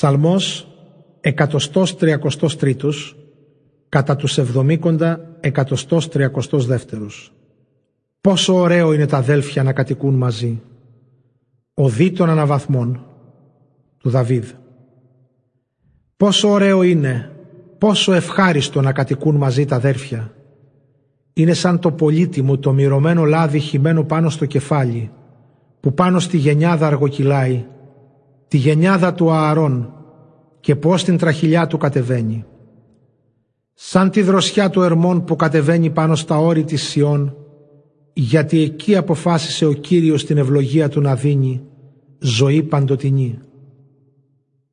Ψαλμός 133 κατά τους εβδομήκοντα 132 Πόσο ωραίο είναι τα αδέλφια να κατοικούν μαζί. Ο δι των αναβαθμών του Δαβίδ. Πόσο ωραίο είναι, πόσο ευχάριστο να κατοικούν μαζί τα αδέρφια. Είναι σαν το πολύτιμο το μυρωμένο λάδι χυμένο πάνω στο κεφάλι, που πάνω στη γενιάδα αργοκυλάει, τη γενιάδα του Ααρών και πώς την τραχυλιά του κατεβαίνει. Σαν τη δροσιά του Ερμών που κατεβαίνει πάνω στα όρη της Σιών, γιατί εκεί αποφάσισε ο Κύριος την ευλογία του να δίνει ζωή παντοτινή.